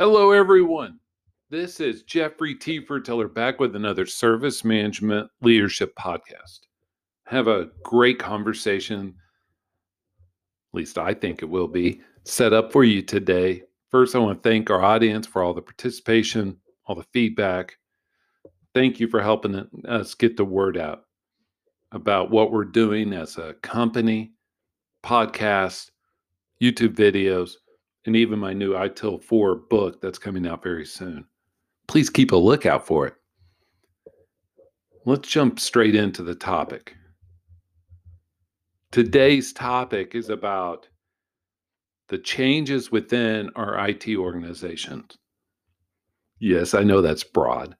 Hello, everyone. This is Jeffrey Tefertiller back with another Service Management Leadership Podcast. Have a great conversation, at least I think it will be, set up for you today. First, I want to thank our audience for all the participation, all the feedback. Thank you for helping us get the word out about what we're doing as a company, podcast, YouTube videos and even my new ITIL 4 book that's coming out very soon. Please keep a lookout for it. Let's jump straight into the topic. Today's topic is about the changes within our IT organizations. Yes, I know that's broad,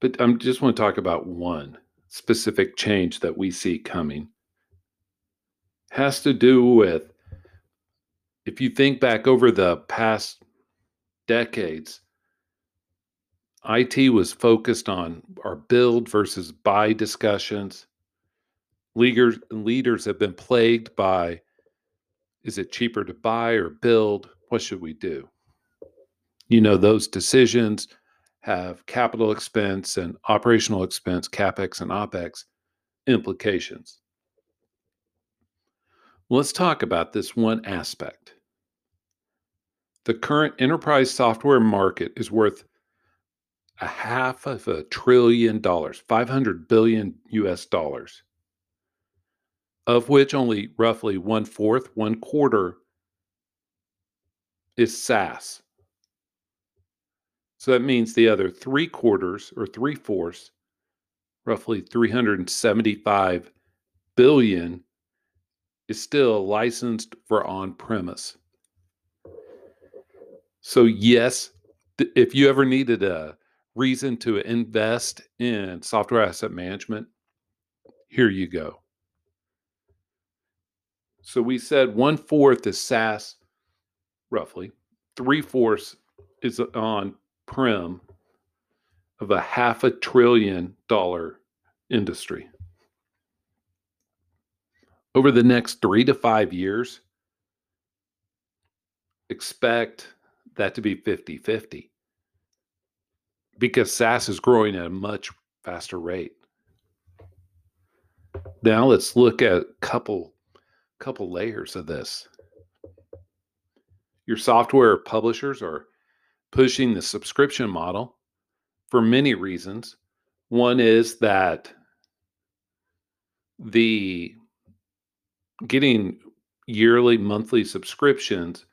but I just want to talk about one specific change that we see coming. Has to do with if you think back over the past decades, IT was focused on our build versus buy discussions. Leaders, leaders have been plagued by is it cheaper to buy or build? What should we do? You know, those decisions have capital expense and operational expense, CapEx and OpEx implications. Let's talk about this one aspect. The current enterprise software market is worth a half of a trillion dollars, 500 billion US dollars, of which only roughly one fourth, one quarter is SaaS. So that means the other three quarters or three fourths, roughly 375 billion is still licensed for on premise. So, yes, if you ever needed a reason to invest in software asset management, here you go. So, we said one fourth is SaaS, roughly, three fourths is on prem of a half a trillion dollar industry over the next three to five years, expect that to be 50 50 because SaaS is growing at a much faster rate. Now let's look at a couple couple layers of this. Your software publishers are pushing the subscription model for many reasons. One is that the getting yearly, monthly subscriptions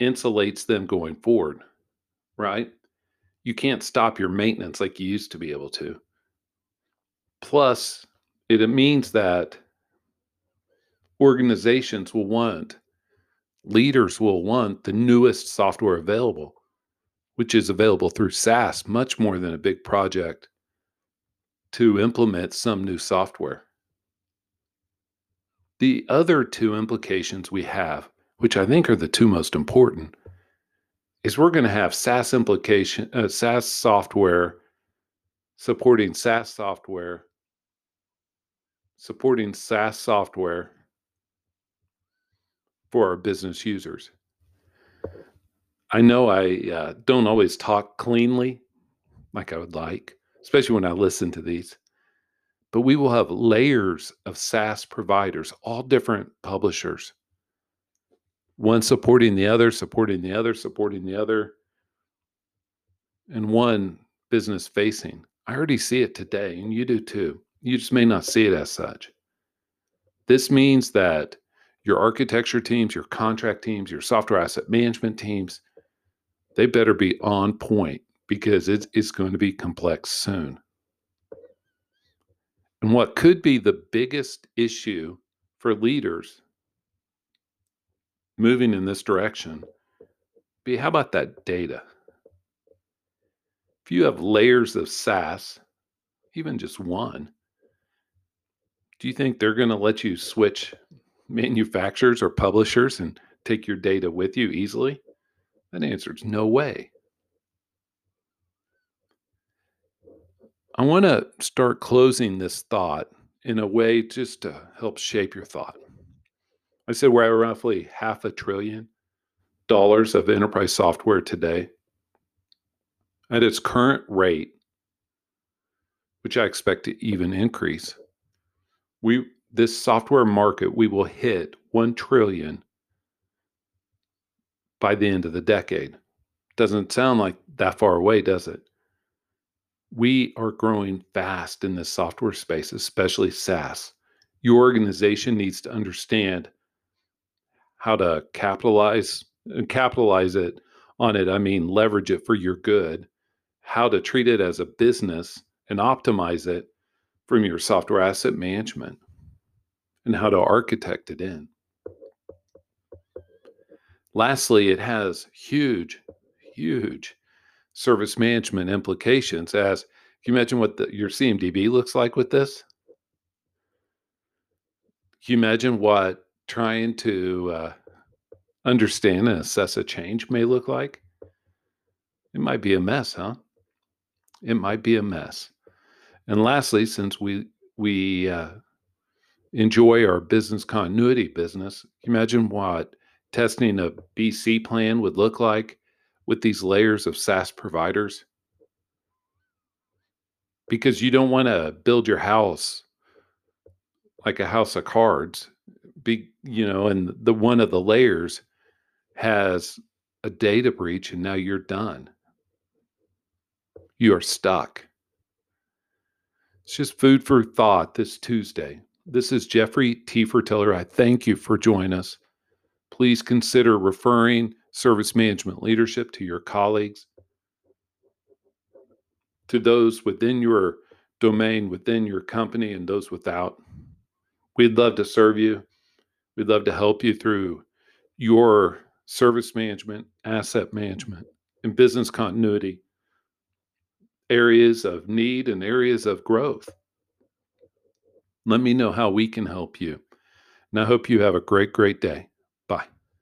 insulates them going forward, right? You can't stop your maintenance like you used to be able to. Plus, it means that organizations will want, leaders will want the newest software available, which is available through SaaS, much more than a big project to implement some new software. The other two implications we have, which I think are the two most important, is we're going to have SaaS implication, uh, SaaS software supporting SaaS software, supporting SaaS software for our business users. I know I uh, don't always talk cleanly like I would like, especially when I listen to these but we will have layers of SaaS providers, all different publishers, one supporting the other, supporting the other, supporting the other, and one business facing. I already see it today, and you do too. You just may not see it as such. This means that your architecture teams, your contract teams, your software asset management teams, they better be on point because it's, it's going to be complex soon. And what could be the biggest issue for leaders moving in this direction be how about that data? If you have layers of SaaS, even just one, do you think they're going to let you switch manufacturers or publishers and take your data with you easily? That answer is no way. I want to start closing this thought in a way just to help shape your thought. I said we're at roughly half a trillion dollars of enterprise software today. At its current rate, which I expect to even increase, we this software market we will hit 1 trillion by the end of the decade. Doesn't sound like that far away, does it? We are growing fast in this software space, especially SaaS. Your organization needs to understand how to capitalize and capitalize it on it. I mean, leverage it for your good, how to treat it as a business and optimize it from your software asset management, and how to architect it in. Lastly, it has huge, huge service management implications. As can you imagine what the, your CMDB looks like with this? Can you imagine what trying to uh, understand and assess a change may look like? It might be a mess, huh? It might be a mess. And lastly, since we we uh, enjoy our business continuity business, imagine what testing a BC plan would look like with these layers of SaaS providers? Because you don't want to build your house like a house of cards, be you know, and the one of the layers has a data breach and now you're done. You are stuck. It's just food for thought this Tuesday. This is Jeffrey Tefertiller. I thank you for joining us. Please consider referring service management leadership to your colleagues, to those within your domain, within your company, and those without. We'd love to serve you. We'd love to help you through your service management, asset mm-hmm. management, and business continuity areas of need and areas of growth. Let me know how we can help you. And I hope you have a great, great day.